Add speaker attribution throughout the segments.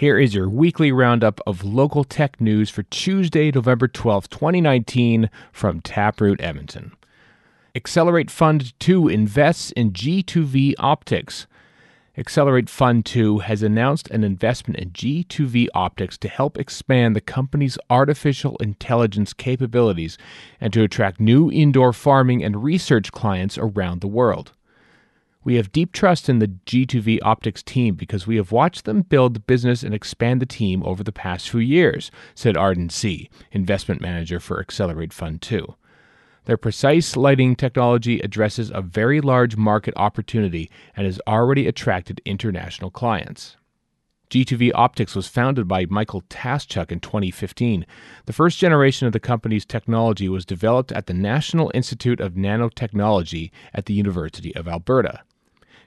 Speaker 1: Here is your weekly roundup of local tech news for Tuesday, November 12th, 2019, from Taproot Edmonton. Accelerate Fund 2 invests in G2V Optics. Accelerate Fund 2 has announced an investment in G2V Optics to help expand the company's artificial intelligence capabilities and to attract new indoor farming and research clients around the world. We have deep trust in the G2V Optics team because we have watched them build the business and expand the team over the past few years, said Arden C., investment manager for Accelerate Fund 2. Their precise lighting technology addresses a very large market opportunity and has already attracted international clients. G2V Optics was founded by Michael Taschuk in 2015. The first generation of the company's technology was developed at the National Institute of Nanotechnology at the University of Alberta.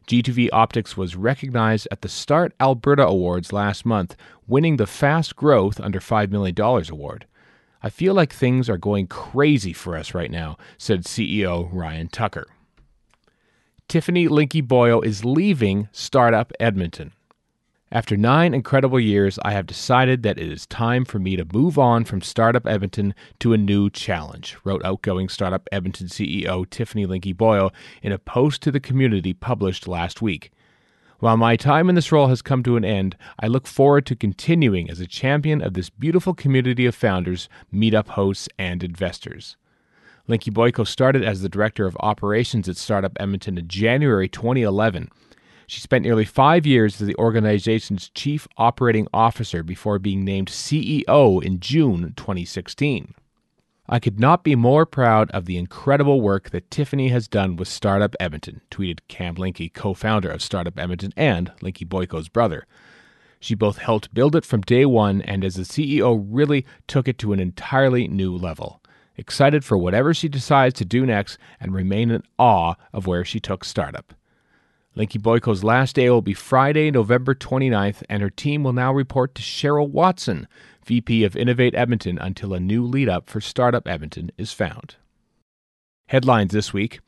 Speaker 1: G2V Optics was recognized at the Start Alberta Awards last month, winning the Fast Growth Under $5 Million award. I feel like things are going crazy for us right now, said CEO Ryan Tucker. Tiffany Linke Boyko is leaving Startup Edmonton. After nine incredible years, I have decided that it is time for me to move on from Startup Edmonton to a new challenge, wrote outgoing Startup Edmonton CEO Tiffany Linke Boyko in a post to the community published last week. While my time in this role has come to an end, I look forward to continuing as a champion of this beautiful community of founders, meetup hosts, and investors. Linke Boyko started as the director of operations at Startup Edmonton in January 2011 she spent nearly five years as the organization's chief operating officer before being named CEO in June 2016. I could not be more proud of the incredible work that Tiffany has done with Startup Edmonton, tweeted Cam Linke, co founder of Startup Edmonton and Linke Boyko's brother. She both helped build it from day one and, as the CEO, really took it to an entirely new level. Excited for whatever she decides to do next and remain in awe of where she took Startup. Linke Boyko's last day will be Friday, November 29th, and her team will now report to Cheryl Watson, VP of Innovate Edmonton, until a new lead up for Startup Edmonton is found. Headlines this week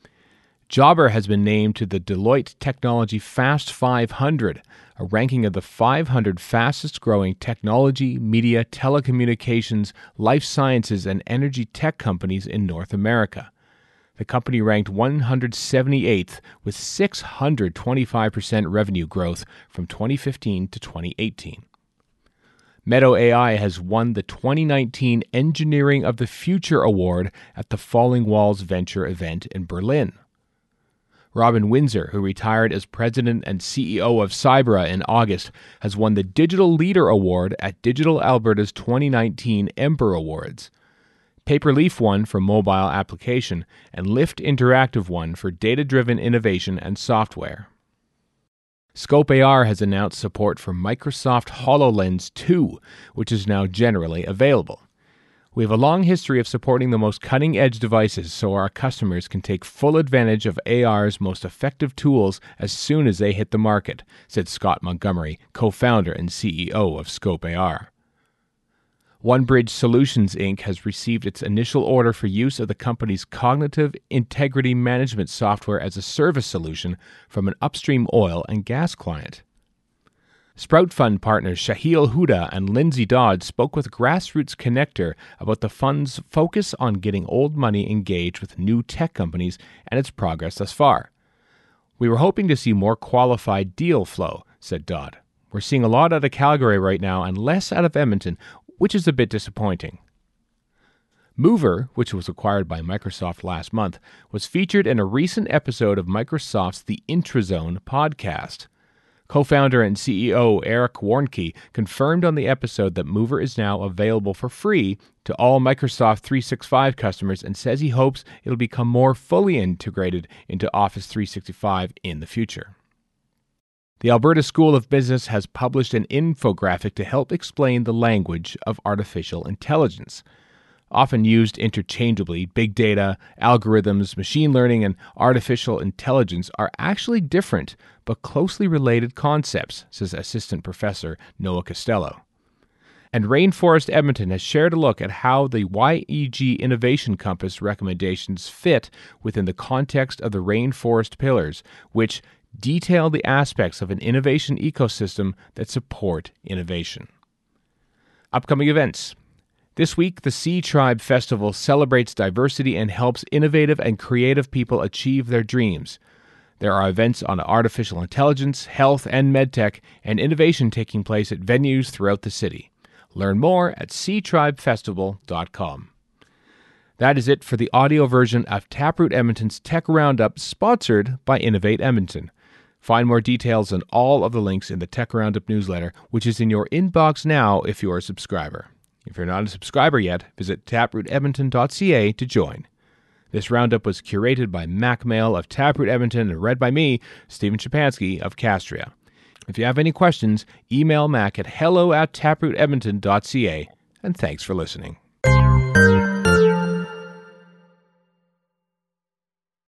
Speaker 1: Jobber has been named to the Deloitte Technology Fast 500, a ranking of the 500 fastest growing technology, media, telecommunications, life sciences, and energy tech companies in North America. The company ranked 178th with 625% revenue growth from 2015 to 2018. Meadow AI has won the 2019 Engineering of the Future Award at the Falling Walls Venture event in Berlin. Robin Winsor, who retired as president and CEO of Cybera in August, has won the Digital Leader Award at Digital Alberta's 2019 Ember Awards. Paperleaf One for mobile application, and Lift Interactive One for data driven innovation and software. Scope AR has announced support for Microsoft HoloLens 2, which is now generally available. We have a long history of supporting the most cutting edge devices so our customers can take full advantage of AR's most effective tools as soon as they hit the market, said Scott Montgomery, co founder and CEO of Scope AR. OneBridge Solutions Inc. has received its initial order for use of the company's cognitive integrity management software as a service solution from an upstream oil and gas client. Sprout Fund partners Shahil Huda and Lindsay Dodd spoke with Grassroots Connector about the fund's focus on getting old money engaged with new tech companies and its progress thus far. We were hoping to see more qualified deal flow, said Dodd. We're seeing a lot out of Calgary right now and less out of Edmonton, which is a bit disappointing. Mover, which was acquired by Microsoft last month, was featured in a recent episode of Microsoft's The Intrazone podcast. Co founder and CEO Eric Warnke confirmed on the episode that Mover is now available for free to all Microsoft 365 customers and says he hopes it'll become more fully integrated into Office 365 in the future. The Alberta School of Business has published an infographic to help explain the language of artificial intelligence. Often used interchangeably, big data, algorithms, machine learning, and artificial intelligence are actually different but closely related concepts, says Assistant Professor Noah Costello. And Rainforest Edmonton has shared a look at how the YEG Innovation Compass recommendations fit within the context of the Rainforest Pillars, which detail the aspects of an innovation ecosystem that support innovation. Upcoming events. This week, the CTribe Festival celebrates diversity and helps innovative and creative people achieve their dreams. There are events on artificial intelligence, health, and medtech, and innovation taking place at venues throughout the city. Learn more at ctribefestival.com. That is it for the audio version of Taproot Edmonton's Tech Roundup, sponsored by Innovate Edmonton. Find more details on all of the links in the Tech Roundup newsletter, which is in your inbox now if you're a subscriber. If you're not a subscriber yet, visit taprootedmonton.ca to join. This roundup was curated by Mack Male of Taproot Edmonton and read by me, Stephen Shapansky of Castria. If you have any questions, email Mack at hello at taprootedmonton.ca, and thanks for listening.